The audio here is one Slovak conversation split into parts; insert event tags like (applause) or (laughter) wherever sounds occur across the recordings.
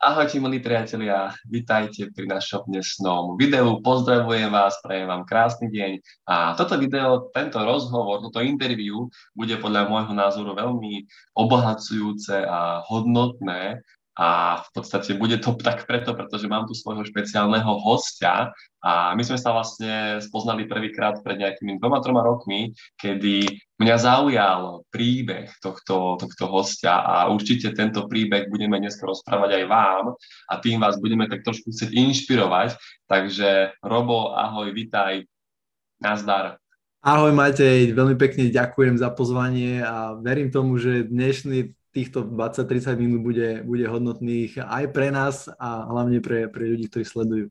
Ahojte milí priatelia, vitajte pri našom dnesnom videu. Pozdravujem vás, prajem vám krásny deň. A toto video, tento rozhovor, toto interview bude podľa môjho názoru veľmi obohacujúce a hodnotné a v podstate bude to (laughs) tak preto, pretože mám tu svojho špeciálneho hostia. A my sme sa vlastne spoznali prvýkrát pred nejakými dvoma, troma rokmi, kedy mňa zaujal príbeh tohto, tohto hostia. A určite tento príbeh budeme dnes rozprávať aj vám. A tým vás budeme tak trošku chcieť inšpirovať. Takže Robo, ahoj, vitaj, nazdar. Ahoj Matej, veľmi pekne ďakujem za pozvanie a verím tomu, že dnešný týchto 20-30 minút bude, bude hodnotných aj pre nás a hlavne pre, pre ľudí, ktorí sledujú.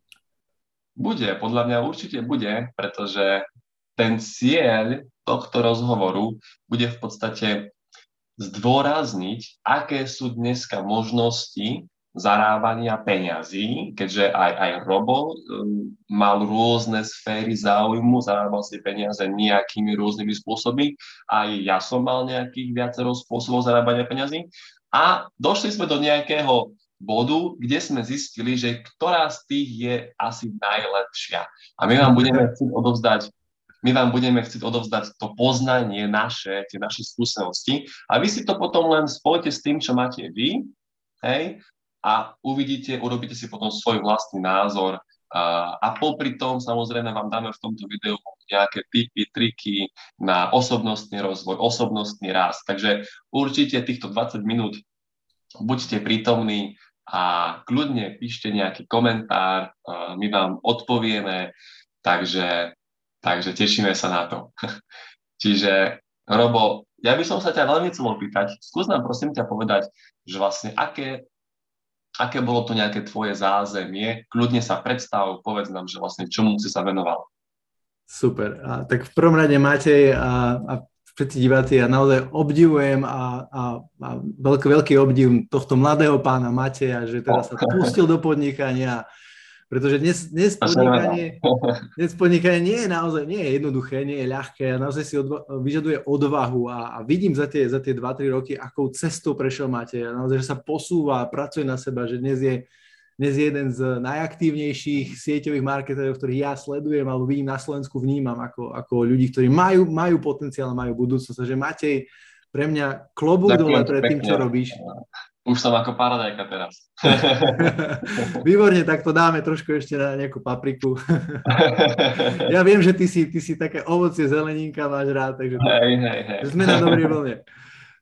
Bude, podľa mňa určite bude, pretože ten cieľ tohto rozhovoru bude v podstate zdôrazniť, aké sú dneska možnosti zarábania peňazí, keďže aj, aj Robo um, mal rôzne sféry záujmu, zarábal si peniaze nejakými rôznymi spôsobmi, aj ja som mal nejakých viacero spôsobov zarábania peňazí. A došli sme do nejakého bodu, kde sme zistili, že ktorá z tých je asi najlepšia. A my vám budeme chcieť odovzdať my vám budeme chcieť odovzdať to poznanie naše, tie naše skúsenosti. A vy si to potom len spojite s tým, čo máte vy, hej, a uvidíte, urobíte si potom svoj vlastný názor a, a popri tom samozrejme vám dáme v tomto videu nejaké tipy, triky na osobnostný rozvoj, osobnostný rast. Takže určite týchto 20 minút buďte prítomní a kľudne píšte nejaký komentár, my vám odpovieme, takže, takže tešíme sa na to. (laughs) Čiže Robo, ja by som sa ťa veľmi chcel opýtať, skús nám prosím ťa povedať, že vlastne aké aké bolo to nejaké tvoje zázemie, kľudne sa predstav, povedz nám, že vlastne čomu si sa venoval. Super. A, tak v prvom rade Matej a, a všetci diváci, ja naozaj obdivujem a, a, a veľký, veľký obdiv tohto mladého pána Mateja, že teraz sa (laughs) pustil do podnikania, pretože dnes, dnes, podnikanie, (laughs) dnes podnikanie nie je naozaj nie je jednoduché, nie je ľahké a naozaj si odva- vyžaduje odvahu a, a vidím za tie, za tie 2-3 roky, akou cestou prešiel máte a naozaj, že sa posúva, pracuje na seba, že dnes je, dnes je jeden z najaktívnejších sieťových marketerov, ktorých ja sledujem alebo vidím na Slovensku, vnímam ako, ako ľudí, ktorí majú, majú potenciál, majú budúcnosť. Takže Matej, pre mňa klobúk dole pred tým, čo robíš. (laughs) Už som ako paradajka teraz. (laughs) Výborne, tak to dáme trošku ešte na nejakú papriku. (laughs) ja viem, že ty si, ty si také ovocie, zeleninka máš rád, takže hej, hej, hej. sme na dobrej (laughs) vlne.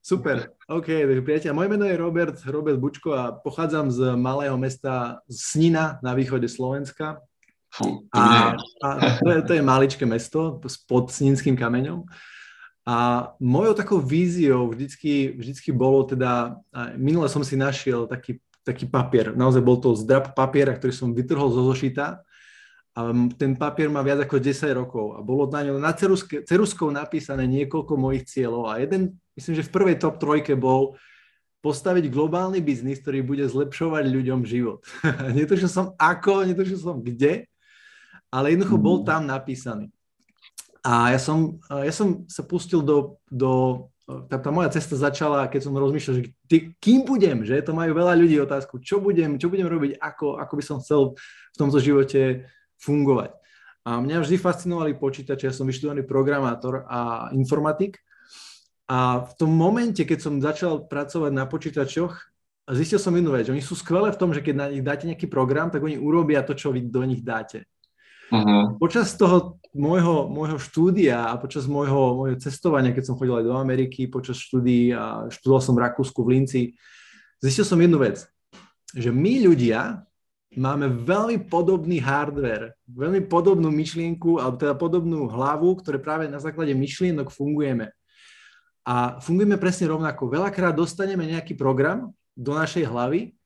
Super, OK, takže priateľ, moje meno je Robert, Robert Bučko a pochádzam z malého mesta Snina na východe Slovenska. Fú, to a, a to, je, to je maličké mesto pod Sninským kameňom. A mojou takou víziou vždycky, vždycky bolo teda, minule som si našiel taký, taký papier, naozaj bol to zdrab papiera, ktorý som vytrhol zo zošita a ten papier má viac ako 10 rokov a bolo na ňom na ceruske, ceruskou napísané niekoľko mojich cieľov a jeden, myslím, že v prvej top trojke bol postaviť globálny biznis, ktorý bude zlepšovať ľuďom život. (laughs) netušil som ako, netušil som kde, ale jednoducho bol mm. tam napísaný. A ja som, ja som sa pustil do, do tá, tá moja cesta začala, keď som rozmýšľal, že ty, kým budem, že to majú veľa ľudí otázku, čo budem, čo budem robiť, ako, ako by som chcel v tomto živote fungovať. A mňa vždy fascinovali počítače, ja som vyštudovaný programátor a informatik. A v tom momente, keď som začal pracovať na počítačoch, zistil som jednu vec, že oni sú skvelé v tom, že keď na nich dáte nejaký program, tak oni urobia to, čo vy do nich dáte. Uh-huh. Počas toho môjho, môjho štúdia a počas môjho, môjho cestovania, keď som chodil aj do Ameriky, počas štúdií a študoval som v Rakúsku, v Linci, zistil som jednu vec, že my ľudia máme veľmi podobný hardware, veľmi podobnú myšlienku, alebo teda podobnú hlavu, ktoré práve na základe myšlienok fungujeme. A fungujeme presne rovnako. Veľakrát dostaneme nejaký program do našej hlavy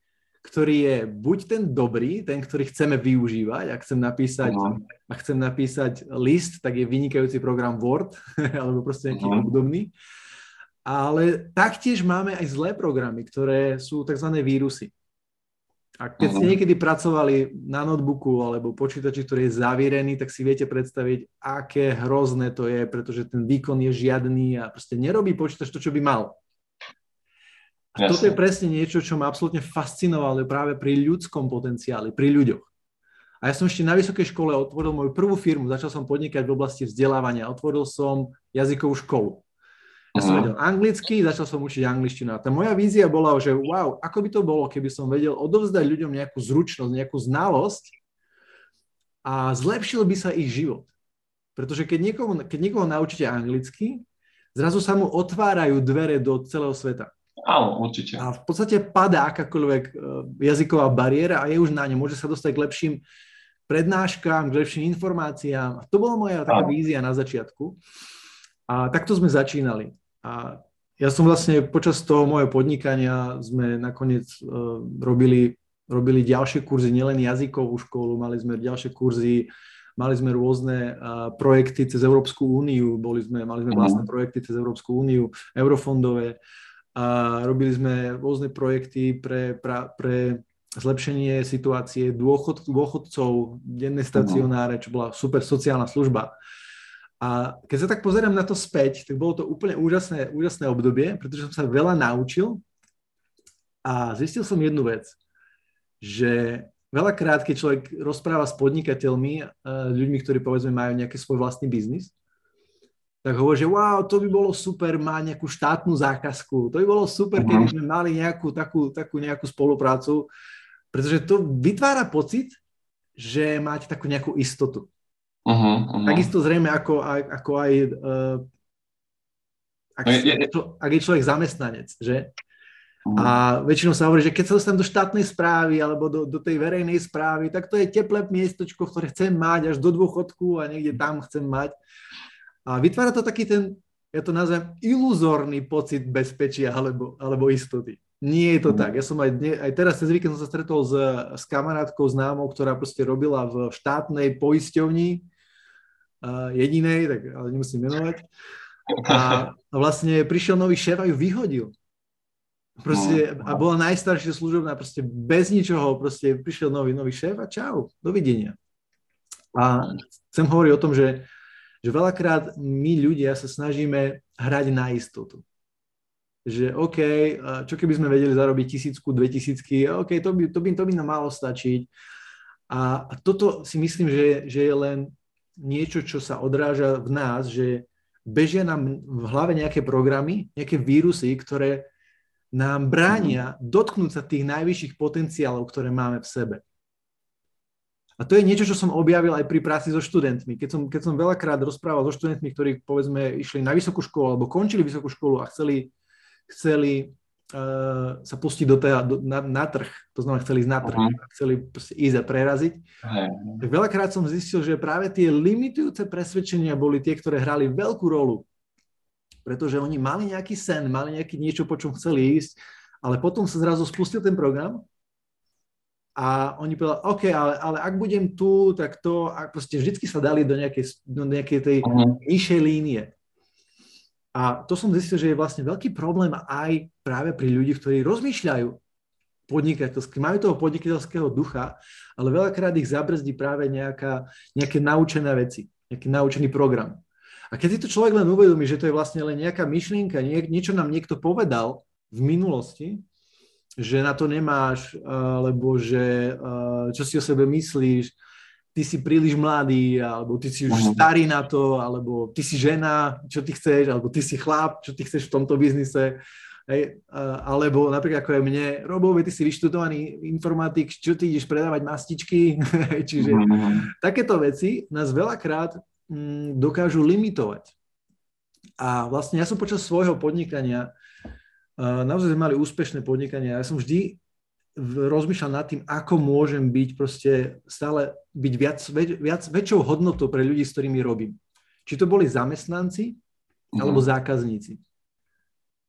ktorý je buď ten dobrý, ten, ktorý chceme využívať. Ak chcem napísať, uh-huh. ak chcem napísať list, tak je vynikajúci program Word, (laughs) alebo proste nejaký uh-huh. obdobný. Ale taktiež máme aj zlé programy, ktoré sú tzv. vírusy. A keď ste niekedy pracovali na notebooku alebo počítači, ktorý je zavierený, tak si viete predstaviť, aké hrozné to je, pretože ten výkon je žiadny a proste nerobí počítač to, čo by mal. A toto je presne niečo, čo ma absolútne fascinovalo práve pri ľudskom potenciáli, pri ľuďoch. A ja som ešte na vysokej škole otvoril moju prvú firmu, začal som podnikať v oblasti vzdelávania, otvoril som jazykovú školu. Ja som vedel anglicky, začal som učiť angličtinu. A tá moja vízia bola, že wow, ako by to bolo, keby som vedel odovzdať ľuďom nejakú zručnosť, nejakú znalosť a zlepšil by sa ich život. Pretože keď niekoho, keď niekoho naučíte anglicky, zrazu sa mu otvárajú dvere do celého sveta. Áno, určite. A v podstate padá akákoľvek e, jazyková bariéra a je už na ňu. Môže sa dostať k lepším prednáškam, k lepším informáciám. A to bola moja taká vízia na začiatku. A takto sme začínali. A ja som vlastne počas toho môjho podnikania sme nakoniec uh, robili, robili ďalšie kurzy, nielen jazykovú školu, mali sme ďalšie kurzy, mali sme rôzne uh, projekty cez Európsku úniu, boli sme, mali sme vlastné projekty cez Európsku úniu, eurofondové, a robili sme rôzne projekty pre, pra, pre zlepšenie situácie dôchod, dôchodcov, denné stacionáre, čo bola super sociálna služba. A keď sa tak pozerám na to späť, tak bolo to úplne úžasné, úžasné obdobie, pretože som sa veľa naučil a zistil som jednu vec, že veľakrát, keď človek rozpráva s podnikateľmi, ľuďmi, ktorí povedzme majú nejaký svoj vlastný biznis, tak hovorí, že wow, to by bolo super mať nejakú štátnu zákazku, to by bolo super, keby mhm. sme mali nejakú takú, takú nejakú spoluprácu, pretože to vytvára pocit, že máte takú nejakú istotu. Uh-huh, uh-huh. Takisto zrejme ako, ako aj uh, ak, no je, je, ak je človek zamestnanec, že? Uh-huh. A väčšinou sa hovorí, že keď sa dostanem do štátnej správy alebo do, do tej verejnej správy, tak to je teplé miestočko, ktoré chcem mať až do dôchodku a niekde tam chcem mať. A vytvára to taký ten, ja to nazvem, iluzórny pocit bezpečia alebo, alebo istoty. Nie je to mm. tak. Ja som aj, dne, aj teraz cez víkend som sa stretol s, s kamarátkou známou, ktorá proste robila v štátnej poisťovni uh, jedinej, tak ale nemusím menovať. A, vlastne prišiel nový šéf a ju vyhodil. Proste, no, no. a bola najstaršia služobná, proste bez ničoho, proste prišiel nový, nový šéf a čau, dovidenia. A chcem hovoriť o tom, že, že veľakrát my ľudia sa snažíme hrať na istotu že OK, čo keby sme vedeli zarobiť tisícku, dve tisícky, OK, to by, to by, to by nám malo stačiť. A, a toto si myslím, že, že je len niečo, čo sa odráža v nás, že bežia nám v hlave nejaké programy, nejaké vírusy, ktoré nám bránia dotknúť sa tých najvyšších potenciálov, ktoré máme v sebe. A to je niečo, čo som objavil aj pri práci so študentmi. Keď som, keď som veľakrát rozprával so študentmi, ktorí povedzme išli na vysokú školu alebo končili vysokú školu a chceli chceli uh, sa pustiť do teda, do, na, na trh, to znamená chceli ísť na trh, uh-huh. chceli ísť a preraziť. Uh-huh. Tak veľakrát som zistil, že práve tie limitujúce presvedčenia boli tie, ktoré hrali veľkú rolu. Pretože oni mali nejaký sen, mali nejaký niečo, po čom chceli ísť, ale potom sa zrazu spustil ten program a oni povedali, OK, ale, ale ak budem tu, tak to, a proste vždycky sa dali do nejakej, do nejakej tej uh-huh. nižšej línie. A to som zistil, že je vlastne veľký problém aj práve pri ľudí, ktorí rozmýšľajú podnikateľsky, majú toho podnikateľského ducha, ale veľakrát ich zabrzdí práve nejaká, nejaké naučené veci, nejaký naučený program. A keď si to človek len uvedomí, že to je vlastne len nejaká myšlienka, nie, niečo nám niekto povedal v minulosti, že na to nemáš, alebo že čo si o sebe myslíš, ty si príliš mladý, alebo ty si už uh-huh. starý na to, alebo ty si žena, čo ty chceš, alebo ty si chlap, čo ty chceš v tomto biznise. Hej, alebo napríklad ako je mne, Robo, ty si vyštudovaný informatik, čo ty ideš predávať mastičky, (laughs) čiže uh-huh. takéto veci nás veľakrát mm, dokážu limitovať. A vlastne ja som počas svojho podnikania, naozaj sme mali úspešné podnikania, ja som vždy rozmýšľal nad tým, ako môžem byť proste stále byť viac, viac, väčšou hodnotou pre ľudí, s ktorými robím. Či to boli zamestnanci alebo mm. zákazníci.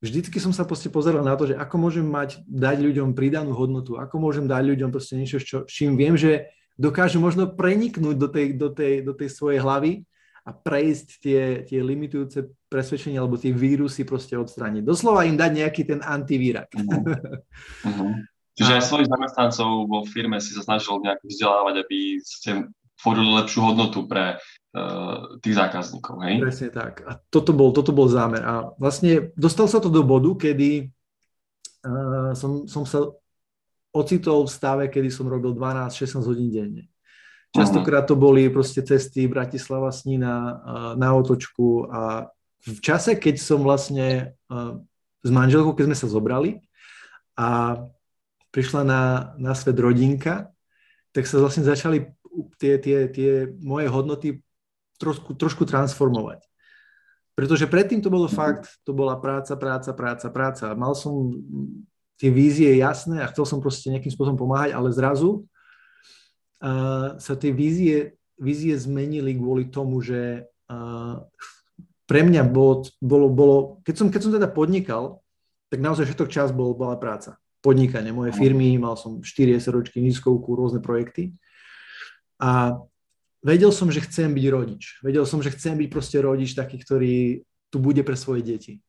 Vždycky som sa proste pozeral na to, že ako môžem mať, dať ľuďom pridanú hodnotu, ako môžem dať ľuďom proste niečo, čo, čím viem, že dokážu možno preniknúť do tej, do tej, do tej svojej hlavy a prejsť tie, tie limitujúce presvedčenia alebo tie vírusy proste odstrániť. Doslova im dať nejaký ten antivírak. Uh-huh. (laughs) Uh-huh. Čiže aj svojich zamestnancov vo firme si sa snažil nejak vzdelávať, aby ste tvorili lepšiu hodnotu pre uh, tých zákazníkov, hej? Presne tak. A toto bol, toto bol zámer. A vlastne dostal sa to do bodu, kedy uh, som, som sa ocitol v stave, kedy som robil 12-16 hodín denne. Častokrát to boli proste cesty Bratislava Snina uh, na otočku a v čase, keď som vlastne uh, s manželkou, keď sme sa zobrali a prišla na, na svet rodinka, tak sa vlastne začali tie, tie, tie moje hodnoty trošku, trošku transformovať. Pretože predtým to bolo fakt, to bola práca, práca, práca, práca. Mal som tie vízie jasné a chcel som proste nejakým spôsobom pomáhať, ale zrazu uh, sa tie vízie, vízie zmenili kvôli tomu, že uh, pre mňa bolo, bolo, bolo keď, som, keď som teda podnikal, tak naozaj všetok čas bol, bola práca. Podnikanie, moje firmy, mal som 4 SROčky, nízkovku, rôzne projekty. A vedel som, že chcem byť rodič. Vedel som, že chcem byť proste rodič taký, ktorý tu bude pre svoje deti.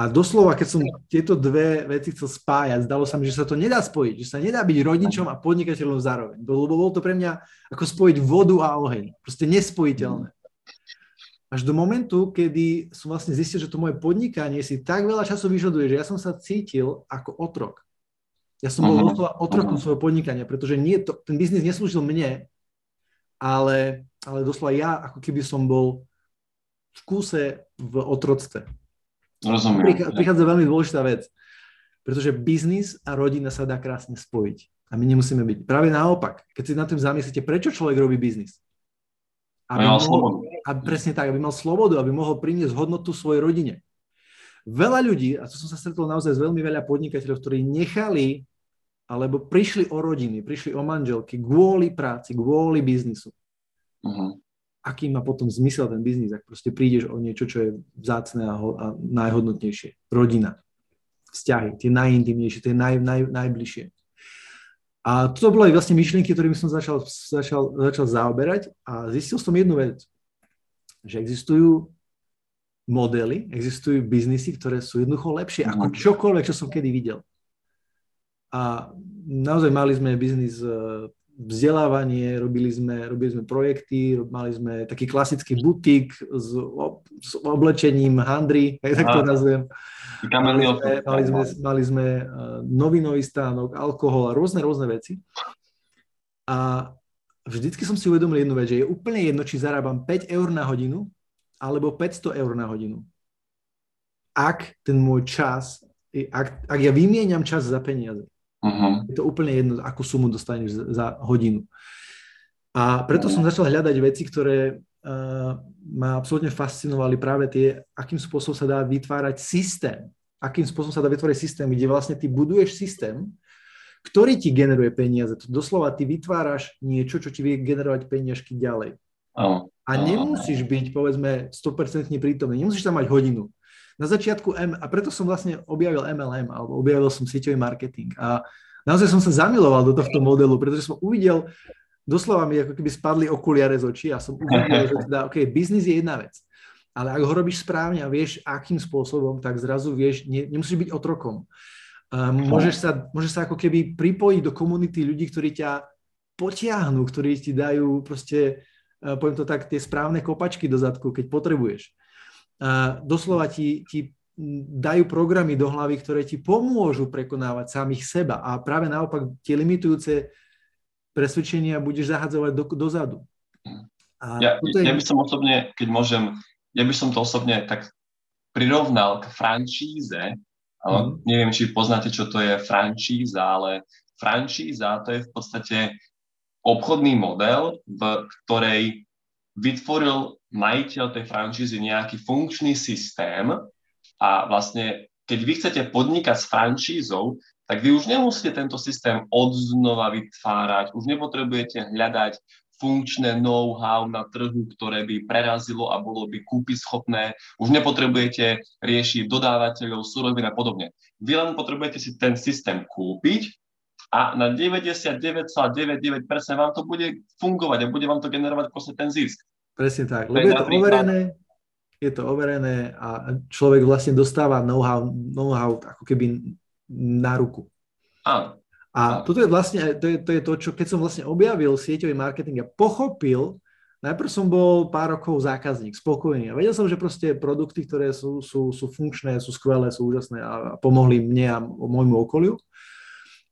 A doslova, keď som tieto dve veci chcel spájať, zdalo sa mi, že sa to nedá spojiť, že sa nedá byť rodičom a podnikateľom zároveň. Lebo bolo to pre mňa ako spojiť vodu a oheň. Proste nespojiteľné. Až do momentu, kedy som vlastne zistil, že to moje podnikanie si tak veľa času vyžaduje, že ja som sa cítil ako otrok. Ja som bol doslova otrokom svojho podnikania, pretože nie to, ten biznis neslúžil mne, ale, ale doslova ja ako keby som bol v kúse v otroctve. Rozumiem. Prichádza veľmi dôležitá vec, pretože biznis a rodina sa dá krásne spojiť. A my nemusíme byť. Práve naopak, keď si na tým zamyslíte, prečo človek robí biznis? Aby mal slobodu. Aby, presne tak, aby mal slobodu, aby mohol priniesť hodnotu svojej rodine. Veľa ľudí, a to som sa stretol naozaj s veľmi veľa podnikateľov, ktorí nechali alebo prišli o rodiny, prišli o manželky kvôli práci, kvôli biznisu. Uh-huh. Aký má potom zmysel ten biznis, ak proste prídeš o niečo, čo je vzácne a, ho, a najhodnotnejšie. Rodina, vzťahy, tie najintimnejšie, tie naj, naj, najbližšie. A toto boli vlastne myšlienky, ktorými som začal, začal, začal zaoberať a zistil som jednu vec, že existujú modely, existujú biznisy, ktoré sú jednoducho lepšie ako mhm. čokoľvek, čo som kedy videl. A naozaj mali sme biznis e, vzdelávanie, robili sme, robili sme projekty, mali sme taký klasický butik s, s oblečením handry, (laughs) tak to nazvem. Mali sme, mali sme, mali sme novinový stánok, alkohol a rôzne, rôzne veci. A vždycky som si uvedomil jednu vec, že je úplne jedno, či zarábam 5 eur na hodinu alebo 500 eur na hodinu. Ak ten môj čas, ak, ak ja vymieňam čas za peniaze, Uh-huh. Je to úplne jedno, akú sumu dostaneš za, hodinu. A preto uh-huh. som začal hľadať veci, ktoré uh, ma absolútne fascinovali práve tie, akým spôsobom sa dá vytvárať systém. Akým spôsobom sa dá vytvárať systém, kde vlastne ty buduješ systém, ktorý ti generuje peniaze. To doslova ty vytváraš niečo, čo ti vie generovať peniažky ďalej. Uh-huh. A nemusíš byť, povedzme, 100% prítomný. Nemusíš tam mať hodinu na začiatku, M, a preto som vlastne objavil MLM, alebo objavil som sieťový marketing. A naozaj som sa zamiloval do tohto modelu, pretože som uvidel, doslova mi ako keby spadli okuliare z očí a som uvidel, že teda, OK, biznis je jedna vec. Ale ak ho robíš správne a vieš, akým spôsobom, tak zrazu vieš, ne, nemusíš byť otrokom. Um, môžeš, sa, môžeš sa ako keby pripojiť do komunity ľudí, ktorí ťa potiahnu, ktorí ti dajú proste, uh, poviem to tak, tie správne kopačky do zadku, keď potrebuješ doslova ti, ti dajú programy do hlavy, ktoré ti pomôžu prekonávať samých seba a práve naopak tie limitujúce presvedčenia budeš zahadzovať do, dozadu. A ja, je... ja by som osobne, keď môžem, ja by som to osobne tak prirovnal k franšíze, ale mm. neviem, či poznáte, čo to je franšíza, ale franšíza to je v podstate obchodný model, v ktorej vytvoril majiteľ tej franšízy nejaký funkčný systém a vlastne keď vy chcete podnikať s franšízou, tak vy už nemusíte tento systém odznova vytvárať, už nepotrebujete hľadať funkčné know-how na trhu, ktoré by prerazilo a bolo by kúpy schopné. Už nepotrebujete riešiť dodávateľov, surovín a podobne. Vy len potrebujete si ten systém kúpiť a na 99,99% vám to bude fungovať a bude vám to generovať proste ten zisk. Presne tak, lebo je to overené, je to overené a človek vlastne dostáva know-how, know-how ako keby na ruku. Áno. A toto je vlastne, to je, to je to, čo keď som vlastne objavil sieťový marketing a pochopil, najprv som bol pár rokov zákazník, spokojný a vedel som, že proste produkty, ktoré sú, sú, sú funkčné, sú skvelé, sú úžasné a pomohli mne a môjmu okoliu.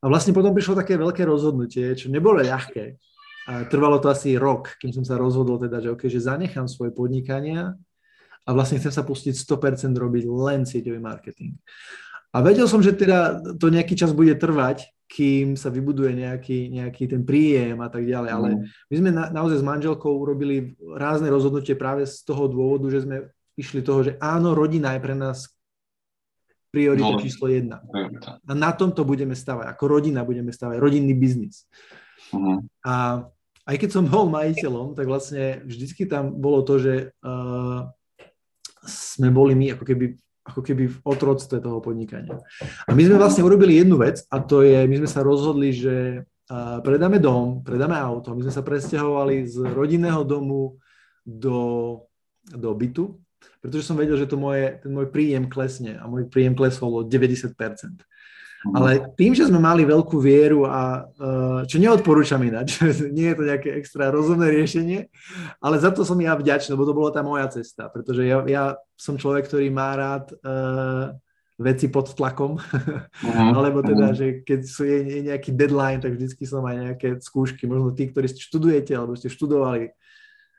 A vlastne potom prišlo také veľké rozhodnutie, čo nebolo ľahké. A trvalo to asi rok, kým som sa rozhodol teda, že, okay, že zanechám svoje podnikania a vlastne chcem sa pustiť 100% robiť len sieťový marketing. A vedel som, že teda to nejaký čas bude trvať, kým sa vybuduje nejaký, nejaký ten príjem a tak ďalej. Ale mhm. my sme na, naozaj s manželkou urobili rázne rozhodnutie práve z toho dôvodu, že sme išli toho, že áno, rodina je pre nás priorita no, číslo jedna. A na tomto budeme stavať. Ako rodina budeme stavať. Rodinný biznis. Uh-huh. A aj keď som bol majiteľom, tak vlastne vždycky tam bolo to, že uh, sme boli my ako keby ako keby v otroctve toho podnikania. A my sme vlastne urobili jednu vec a to je, my sme sa rozhodli, že predáme dom, predáme auto, my sme sa presťahovali z rodinného domu do, do bytu, pretože som vedel, že to moje, ten môj príjem klesne a môj príjem klesol o 90%. Mhm. Ale tým, že sme mali veľkú vieru a uh, čo neodporúčam ináč, (laughs) nie je to nejaké extra rozumné riešenie, ale za to som ja vďačný, lebo to bola tá moja cesta, pretože ja, ja som človek, ktorý má rád uh, veci pod tlakom, uh-huh. (laughs) alebo teda, uh-huh. že keď sú, je, je nejaký deadline, tak vždycky som aj nejaké skúšky, možno tí, ktorí študujete alebo ste študovali,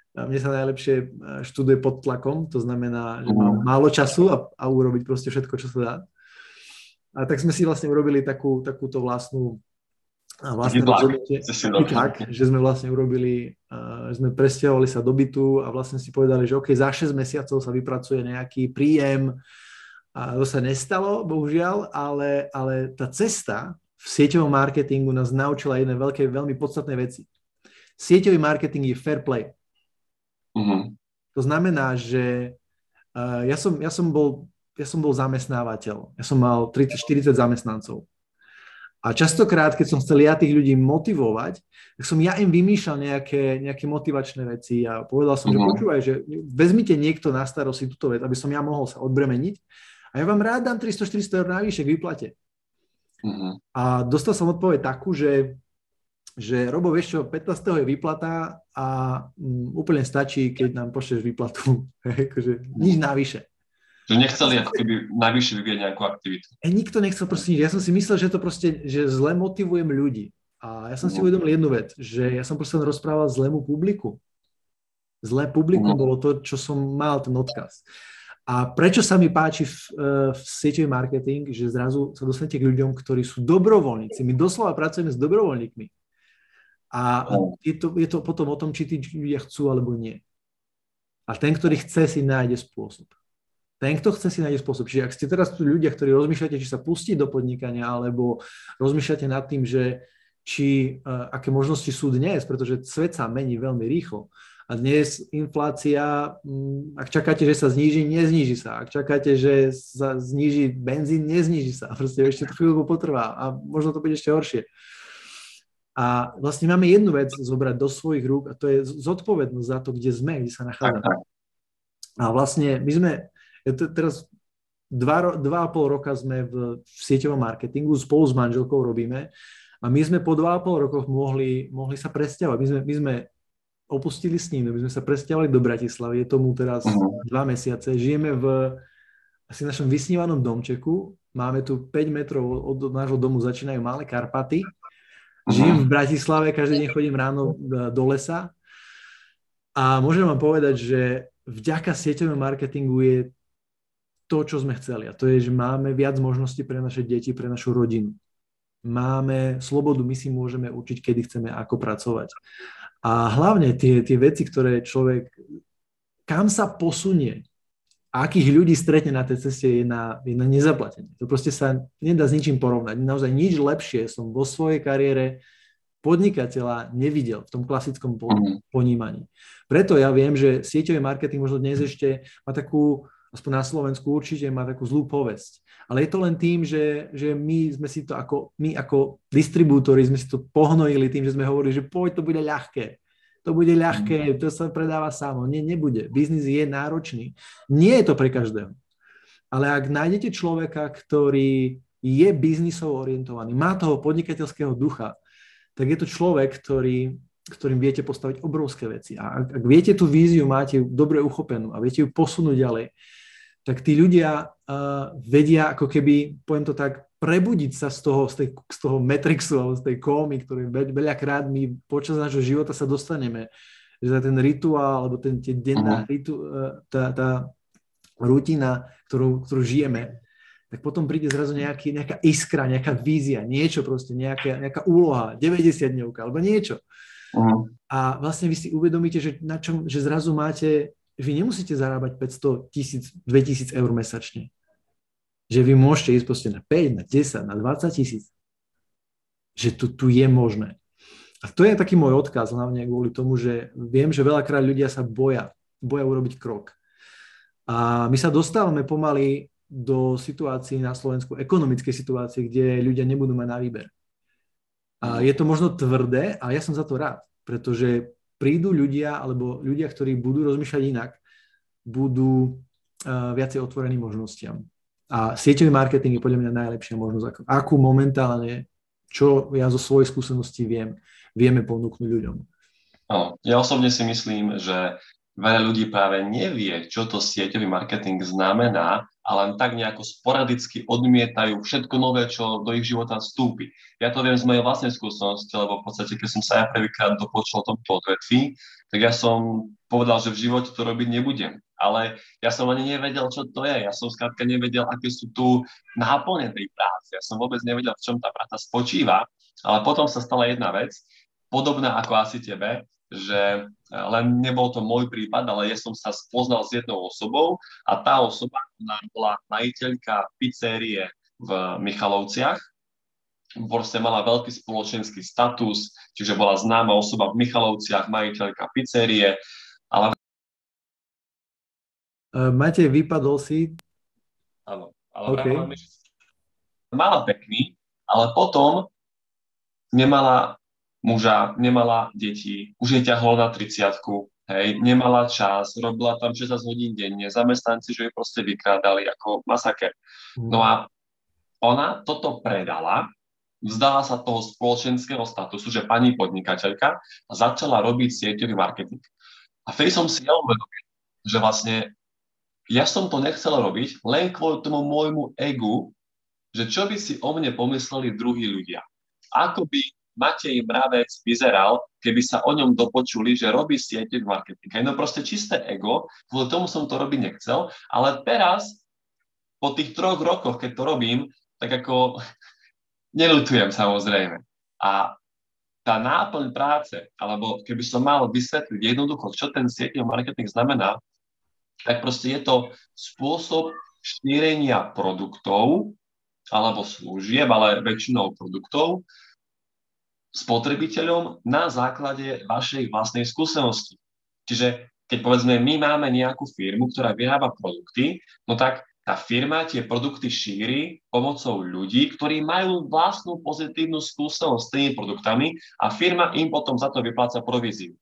mne sa najlepšie študuje pod tlakom, to znamená, že mám málo času a, a urobiť proste všetko, čo sa dá. A tak sme si vlastne urobili takú, takúto vlastnú vlastne rozhodnutie, tak, že sme vlastne urobili, uh, sme presťahovali sa do bytu a vlastne si povedali, že OK, za 6 mesiacov sa vypracuje nejaký príjem a to sa nestalo, bohužiaľ, ale, ale tá cesta v sieťovom marketingu nás naučila jedné veľké, veľmi podstatné veci. Sieťový marketing je fair play. Uh-huh. To znamená, že uh, ja, som, ja som bol ja som bol zamestnávateľ. Ja som mal 30-40 zamestnancov. A častokrát, keď som chcel ja tých ľudí motivovať, tak som ja im vymýšľal nejaké, nejaké motivačné veci a povedal som, uh-huh. že mhm. počúvaj, že vezmite niekto na starosti túto vec, aby som ja mohol sa odbremeniť a ja vám rád dám 300-400 eur navyše k výplate. Uh-huh. A dostal som odpoveď takú, že, že Robo, vieš čo, 15. je výplata a um, úplne stačí, keď nám pošleš výplatu. (laughs) akože, nič navyše. Že nechceli ako keby najvyššie vyvíjať nejakú aktivitu. E, nikto nechcel proste nič. Ja som si myslel, že to proste, že zle motivujem ľudí. A ja som si no. uvedomil jednu vec, že ja som proste rozprával zlému publiku. Zlé publikum no. bolo to, čo som mal, ten odkaz. A prečo sa mi páči v, e, v sieťový marketing, že zrazu sa dostanete k ľuďom, ktorí sú dobrovoľníci. My doslova pracujeme s dobrovoľníkmi. A, a no. je, to, je to potom o tom, či tí ľudia chcú alebo nie. A ten, ktorý chce, si nájde spôsob. Ten, kto chce, si nájde spôsob. Čiže ak ste teraz ľudia, ktorí rozmýšľate, či sa pustiť do podnikania, alebo rozmýšľate nad tým, že či, uh, aké možnosti sú dnes, pretože svet sa mení veľmi rýchlo. A dnes inflácia, um, ak čakáte, že sa zníži, nezníži sa. Ak čakáte, že sa zníži benzín, nezníži sa. (laughs) Proste ešte to chvíľu potrvá a možno to bude ešte horšie. A vlastne máme jednu vec zobrať do svojich rúk a to je zodpovednosť za to, kde sme, kde sa nachádzame. A vlastne my sme, teraz dva, dva a pol roka sme v, v sieťovom marketingu, spolu s manželkou robíme a my sme po dva a pol rokoch mohli, mohli sa presťahovať. My sme, my sme opustili ním, my sme sa presťahovali do Bratislavy, je tomu teraz uh-huh. dva mesiace, žijeme v asi našom vysnívanom domčeku, máme tu 5 metrov od nášho domu, začínajú malé Karpaty, uh-huh. žijem v Bratislave, každý deň chodím ráno e, do lesa a môžem vám povedať, že vďaka sieťovému marketingu je to, čo sme chceli. A to je, že máme viac možností pre naše deti, pre našu rodinu. Máme slobodu, my si môžeme učiť, kedy chceme, ako pracovať. A hlavne tie, tie veci, ktoré človek, kam sa posunie, akých ľudí stretne na tej ceste, je na, je na nezaplatenie. To proste sa nedá s ničím porovnať. Naozaj nič lepšie som vo svojej kariére podnikateľa nevidel v tom klasickom mhm. ponímaní. Preto ja viem, že sieťový marketing možno dnes ešte má takú aspoň na Slovensku určite má takú zlú povesť. Ale je to len tým, že, že my sme si to ako, my ako distribútori sme si to pohnojili tým, že sme hovorili, že poď, to bude ľahké. To bude ľahké, to sa predáva samo. Nie, nebude. Biznis je náročný. Nie je to pre každého. Ale ak nájdete človeka, ktorý je biznisov orientovaný, má toho podnikateľského ducha, tak je to človek, ktorý ktorým viete postaviť obrovské veci. A ak, ak viete tú víziu, máte ju dobre uchopenú a viete ju posunúť ďalej, tak tí ľudia uh, vedia ako keby, poviem to tak, prebudiť sa z toho, z, tej, z toho Matrixu alebo z tej kómy, ktorý veľakrát my počas nášho života sa dostaneme. Že ten rituál, alebo ten, tie denná uh-huh. ritu, uh, tá, tá rutina, ktorú, ktorú žijeme, tak potom príde zrazu nejaký, nejaká iskra, nejaká vízia, niečo proste, nejaká, nejaká úloha, 90 dňovka alebo niečo. Uh-huh. A vlastne vy si uvedomíte, že, na čom, že zrazu máte vy nemusíte zarábať 500 tisíc, 2000 eur mesačne. Že vy môžete ísť proste na 5, na 10, na 20 tisíc. Že tu, tu je možné. A to je taký môj odkaz, hlavne kvôli tomu, že viem, že veľakrát ľudia sa boja, boja urobiť krok. A my sa dostávame pomaly do situácií na Slovensku, ekonomickej situácie, kde ľudia nebudú mať na výber. A je to možno tvrdé, a ja som za to rád, pretože prídu ľudia, alebo ľudia, ktorí budú rozmýšľať inak, budú uh, viacej otvorení možnostiam. A sieťový marketing je podľa mňa najlepšia možnosť, ako, akú momentálne, čo ja zo svojej skúsenosti viem, vieme ponúknuť ľuďom. Ja osobne si myslím, že veľa ľudí práve nevie, čo to sieťový marketing znamená a len tak nejako sporadicky odmietajú všetko nové, čo do ich života vstúpi. Ja to viem z mojej vlastnej skúsenosti, lebo v podstate, keď som sa ja prvýkrát dopočul o tomto odvetví, tak ja som povedal, že v živote to robiť nebudem. Ale ja som ani nevedel, čo to je. Ja som skrátka nevedel, aké sú tu náplne tej práce. Ja som vôbec nevedel, v čom tá práca spočíva. Ale potom sa stala jedna vec, podobná ako asi tebe, že len nebol to môj prípad, ale ja som sa spoznal s jednou osobou a tá osoba bola majiteľka pizzerie v Michalovciach. Proste mala veľký spoločenský status, čiže bola známa osoba v Michalovciach, majiteľka pizzerie. Ale... Uh, Matej, vypadol si? Áno, ale okay. mala pekný, ale potom nemala muža, nemala deti, už je ťahol na 30 hej, nemala čas, robila tam 16 hodín denne, zamestnanci, že ju proste vykrádali ako masaker. No a ona toto predala, vzdala sa toho spoločenského statusu, že pani podnikateľka a začala robiť sieťový marketing. A vtedy som si ja uvedomil, že vlastne ja som to nechcel robiť len kvôli tomu môjmu egu, že čo by si o mne pomysleli druhí ľudia. Ako by Matej Mravec vyzeral, keby sa o ňom dopočuli, že robí siete v marketing. No proste čisté ego, kvôli tomu som to robiť nechcel, ale teraz, po tých troch rokoch, keď to robím, tak ako (laughs) nelutujem samozrejme. A tá náplň práce, alebo keby som mal vysvetliť jednoducho, čo ten sieťový marketing znamená, tak proste je to spôsob šírenia produktov alebo služieb, ale väčšinou produktov, spotrebiteľom na základe vašej vlastnej skúsenosti. Čiže keď povedzme, my máme nejakú firmu, ktorá vyrába produkty, no tak tá firma tie produkty šíri pomocou ľudí, ktorí majú vlastnú pozitívnu skúsenosť s tými produktami a firma im potom za to vypláca províziu.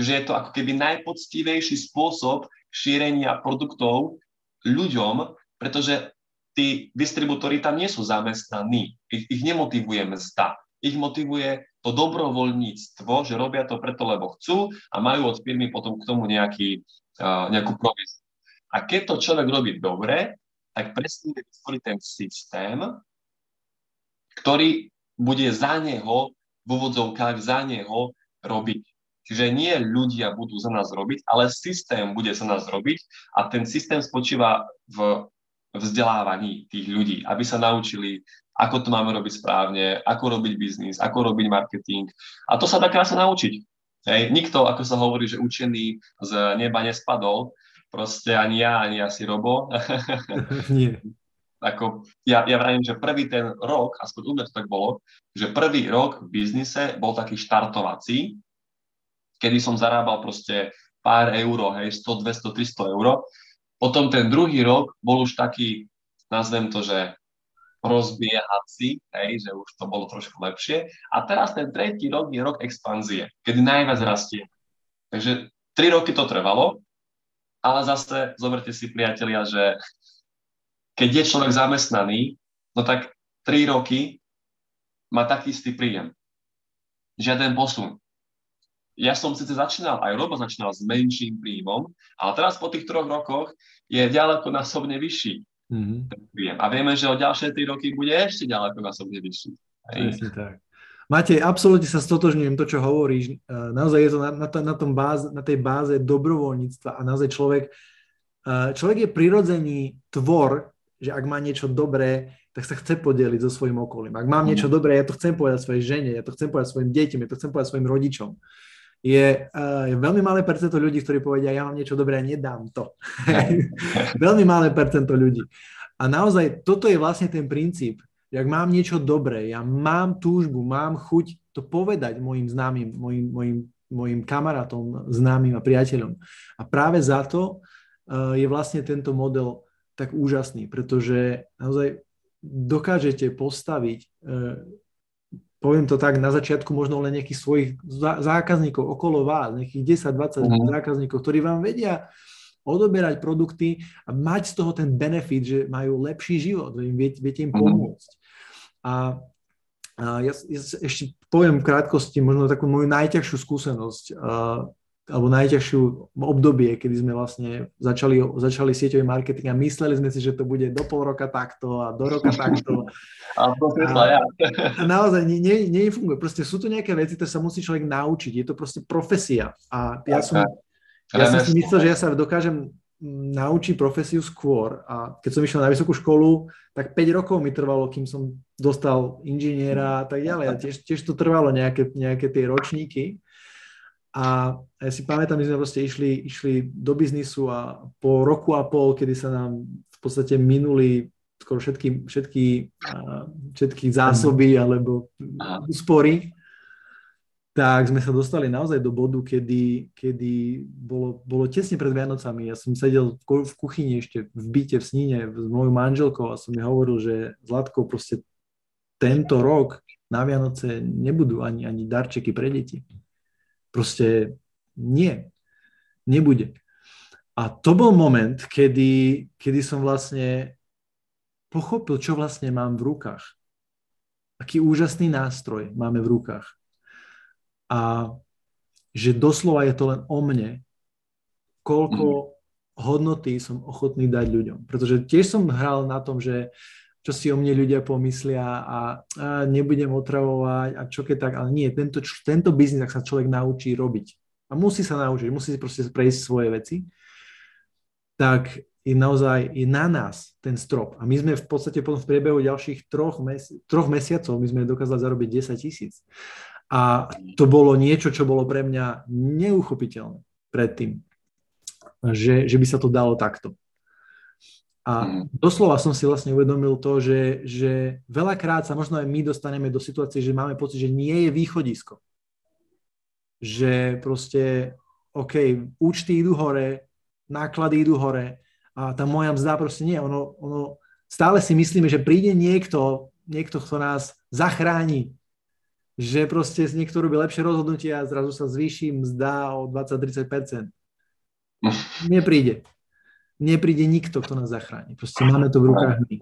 Čiže je to ako keby najpoctivejší spôsob šírenia produktov ľuďom, pretože tí distribútory tam nie sú zamestnaní. Ich, ich nemotivuje mzda ich motivuje to dobrovoľníctvo, že robia to preto, lebo chcú a majú od firmy potom k tomu nejaký, uh, nejakú proviziu. A keď to človek robí dobre, tak presne vytvorí ten systém, ktorý bude za neho, v úvodzovkách za neho robiť. Čiže nie ľudia budú za nás robiť, ale systém bude za nás robiť a ten systém spočíva v vzdelávaní tých ľudí, aby sa naučili ako to máme robiť správne, ako robiť biznis, ako robiť marketing. A to sa dá krásne naučiť. Hej. Nikto, ako sa hovorí, že učený z neba nespadol, proste ani ja, ani asi Robo. (laughs) Nie. Ako, ja, ja vravím, že prvý ten rok, aspoň u mňa to tak bolo, že prvý rok v biznise bol taký štartovací, kedy som zarábal proste pár eur, hej, 100, 200, 300 eur. Potom ten druhý rok bol už taký, nazvem to, že rozbiehací, hej, že už to bolo trošku lepšie. A teraz ten tretí rok je rok expanzie, kedy najviac rastie. Takže tri roky to trvalo, ale zase zoberte si priatelia, že keď je človek zamestnaný, no tak tri roky má taký istý príjem. Žiaden posun. ja som síce začínal, aj Robo začínal s menším príjmom, ale teraz po tých troch rokoch je ďaleko násobne vyšší mm-hmm. A vieme, že o ďalšie tri roky bude ešte ďaleko násobne vyšší. Presne tak. Matej, absolútne sa stotožňujem to, čo hovoríš. E, naozaj je to na, na, na, tom báze, na tej báze dobrovoľníctva a naozaj človek, e, človek je prirodzený tvor, že ak má niečo dobré, tak sa chce podeliť so svojím okolím. Ak mám niečo mhm. dobré, ja to chcem povedať svojej žene, ja to chcem povedať svojim deťom, ja to chcem povedať svojim rodičom. Je, uh, je veľmi malé percento ľudí, ktorí povedia, ja mám niečo dobré a nedám to. (laughs) veľmi malé percento ľudí. A naozaj toto je vlastne ten princíp, že ak mám niečo dobré, ja mám túžbu, mám chuť to povedať mojim známym, mojim, mojim, mojim kamarátom, známym a priateľom. A práve za to uh, je vlastne tento model tak úžasný, pretože naozaj dokážete postaviť, e, poviem to tak, na začiatku možno len nejakých svojich zákazníkov okolo vás, nejakých 10-20 mm. zákazníkov, ktorí vám vedia odoberať produkty a mať z toho ten benefit, že majú lepší život, viete, viete im mhm. pomôcť. A, a ja, ja ešte poviem v krátkosti možno takú moju najťažšiu skúsenosť. A, alebo najťažšiu obdobie, kedy sme vlastne začali, začali sieťový marketing a mysleli sme si, že to bude do pol roka takto a do roka takto. A, a, a naozaj nie, nie, nie funguje. Proste sú to nejaké veci, ktoré sa musí človek naučiť. Je to proste profesia. A ja som, ja som si myslel, že ja sa dokážem naučiť profesiu skôr. A keď som išiel na vysokú školu, tak 5 rokov mi trvalo, kým som dostal inžiniera a tak ďalej. A tiež, tiež to trvalo nejaké, nejaké tie ročníky. A ja si pamätám, my sme proste išli, išli do biznisu a po roku a pol, kedy sa nám v podstate minuli skoro všetky, všetky, všetky zásoby alebo úspory, tak sme sa dostali naozaj do bodu, kedy, kedy bolo, bolo tesne pred Vianocami. Ja som sedel v, v kuchyni ešte v byte v Sníne s mojou manželkou a som mi hovoril, že Zlatko, proste tento rok na Vianoce nebudú ani, ani darčeky pre deti. Proste nie, nebude. A to bol moment, kedy, kedy som vlastne pochopil, čo vlastne mám v rukách. Aký úžasný nástroj máme v rukách. A že doslova je to len o mne, koľko mm. hodnoty som ochotný dať ľuďom. Pretože tiež som hral na tom, že čo si o mne ľudia pomyslia a, a nebudem otravovať a čo keď tak, ale nie, tento, tento biznis, ak sa človek naučí robiť a musí sa naučiť, musí si proste prejsť svoje veci, tak je naozaj je na nás ten strop. A my sme v podstate potom v priebehu ďalších troch, mesi- troch mesiacov my sme dokázali zarobiť 10 tisíc. A to bolo niečo, čo bolo pre mňa neuchopiteľné predtým, že, že by sa to dalo takto. A mhm. doslova som si vlastne uvedomil to, že, že veľakrát sa možno aj my dostaneme do situácie, že máme pocit, že nie je východisko. Že proste, OK, účty idú hore, náklady idú hore a tá moja mzda proste nie. Ono, ono, stále si myslíme, že príde niekto, niekto, kto nás zachráni. Že proste niekto robí lepšie rozhodnutie a zrazu sa zvýši mzda o 20-30%. (laughs) Nepríde nepríde nikto, kto nás zachráni. Proste máme to v rukách my.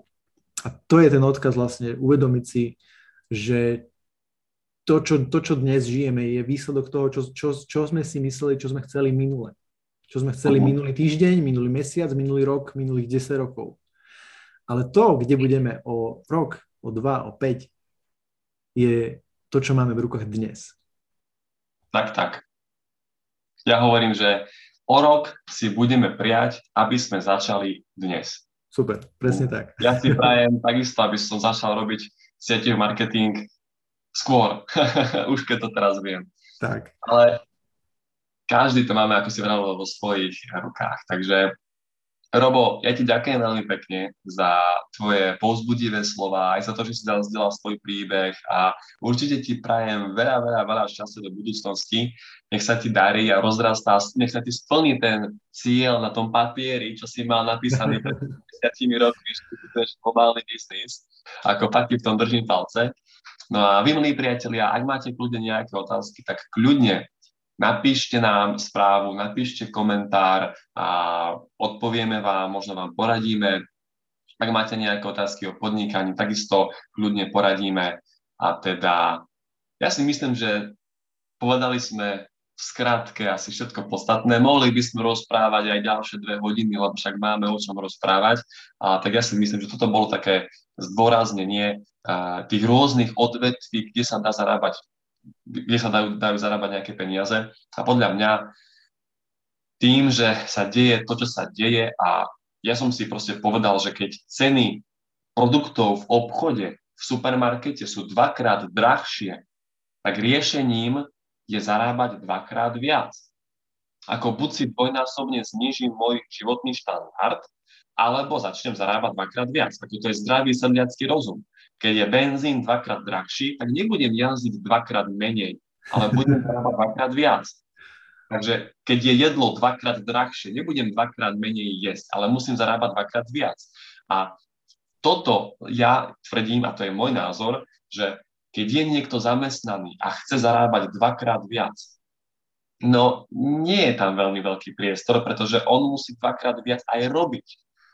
A to je ten odkaz vlastne, uvedomiť si, že to čo, to, čo dnes žijeme, je výsledok toho, čo, čo, čo sme si mysleli, čo sme chceli minule. Čo sme chceli uh-huh. minulý týždeň, minulý mesiac, minulý rok, minulých 10 rokov. Ale to, kde budeme o rok, o dva, o päť, je to, čo máme v rukách dnes. Tak, tak. Ja hovorím, že o rok si budeme prijať, aby sme začali dnes. Super, presne tak. Ja si prajem takisto, aby som začal robiť sieťový marketing skôr, (laughs) už keď to teraz viem. Tak. Ale každý to máme, ako si vravil, vo svojich rukách. Takže Robo, ja ti ďakujem veľmi pekne za tvoje povzbudivé slova, aj za to, že si dal zdieľal svoj príbeh a určite ti prajem veľa, veľa, veľa šťastia do budúcnosti. Nech sa ti darí a rozrastá, nech sa ti splní ten cieľ na tom papieri, čo si mal napísaný pred (laughs) 10 rokmi, že tu budeš globálny biznis. Ako fakt v tom držím palce. No a vy, milí priatelia, ak máte kľudne nejaké otázky, tak kľudne napíšte nám správu, napíšte komentár a odpovieme vám, možno vám poradíme. Ak máte nejaké otázky o podnikaní, takisto kľudne poradíme. A teda ja si myslím, že povedali sme v skratke asi všetko podstatné. Mohli by sme rozprávať aj ďalšie dve hodiny, lebo však máme o čom rozprávať. A tak ja si myslím, že toto bolo také zdôraznenie tých rôznych odvetví, kde sa dá zarábať, kde sa dajú, dajú zarábať nejaké peniaze. A podľa mňa tým, že sa deje to, čo sa deje a ja som si proste povedal, že keď ceny produktov v obchode, v supermarkete sú dvakrát drahšie, tak riešením je zarábať dvakrát viac. Ako buď si dvojnásobne znižím môj životný štandard, alebo začnem zarábať dvakrát viac. Ako to je zdravý sedliacký rozum. Keď je benzín dvakrát drahší, tak nebudem jazdiť dvakrát menej, ale budem zarábať dvakrát viac. Takže keď je jedlo dvakrát drahšie, nebudem dvakrát menej jesť, ale musím zarábať dvakrát viac. A toto ja tvrdím, a to je môj názor, že keď je niekto zamestnaný a chce zarábať dvakrát viac, no nie je tam veľmi veľký priestor, pretože on musí dvakrát viac aj robiť.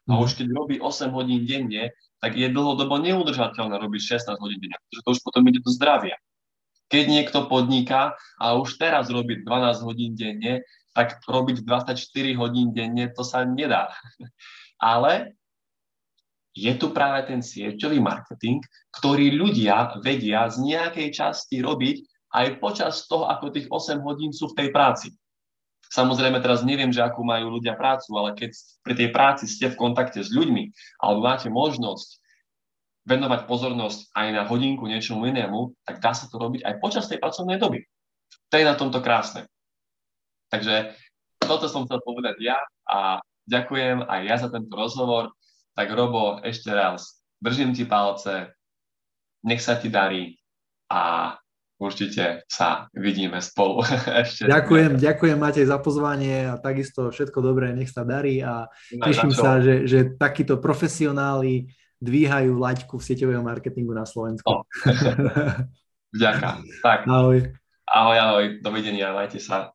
A už keď robí 8 hodín denne, tak je dlhodobo neudržateľné robiť 16 hodín denne, pretože to už potom ide do zdravia. Keď niekto podniká a už teraz robí 12 hodín denne, tak robiť 24 hodín denne, to sa nedá. (laughs) Ale je tu práve ten sieťový marketing, ktorý ľudia vedia z nejakej časti robiť aj počas toho, ako tých 8 hodín sú v tej práci. Samozrejme teraz neviem, že akú majú ľudia prácu, ale keď pri tej práci ste v kontakte s ľuďmi alebo máte možnosť venovať pozornosť aj na hodinku niečomu inému, tak dá sa to robiť aj počas tej pracovnej doby. To je na tomto krásne. Takže toto som chcel povedať ja a ďakujem aj ja za tento rozhovor. Tak Robo, ešte raz, držím ti palce, nech sa ti darí a určite sa vidíme spolu. (laughs) Ešte ďakujem, ďakujem Matej za pozvanie a takisto všetko dobré, nech sa darí a teším sa, že, že takíto profesionáli dvíhajú laťku v sieťového marketingu na Slovensku. (laughs) Oh. Ďakujem. Tak. Ahoj. Ahoj, ahoj. Dovidenia, majte sa.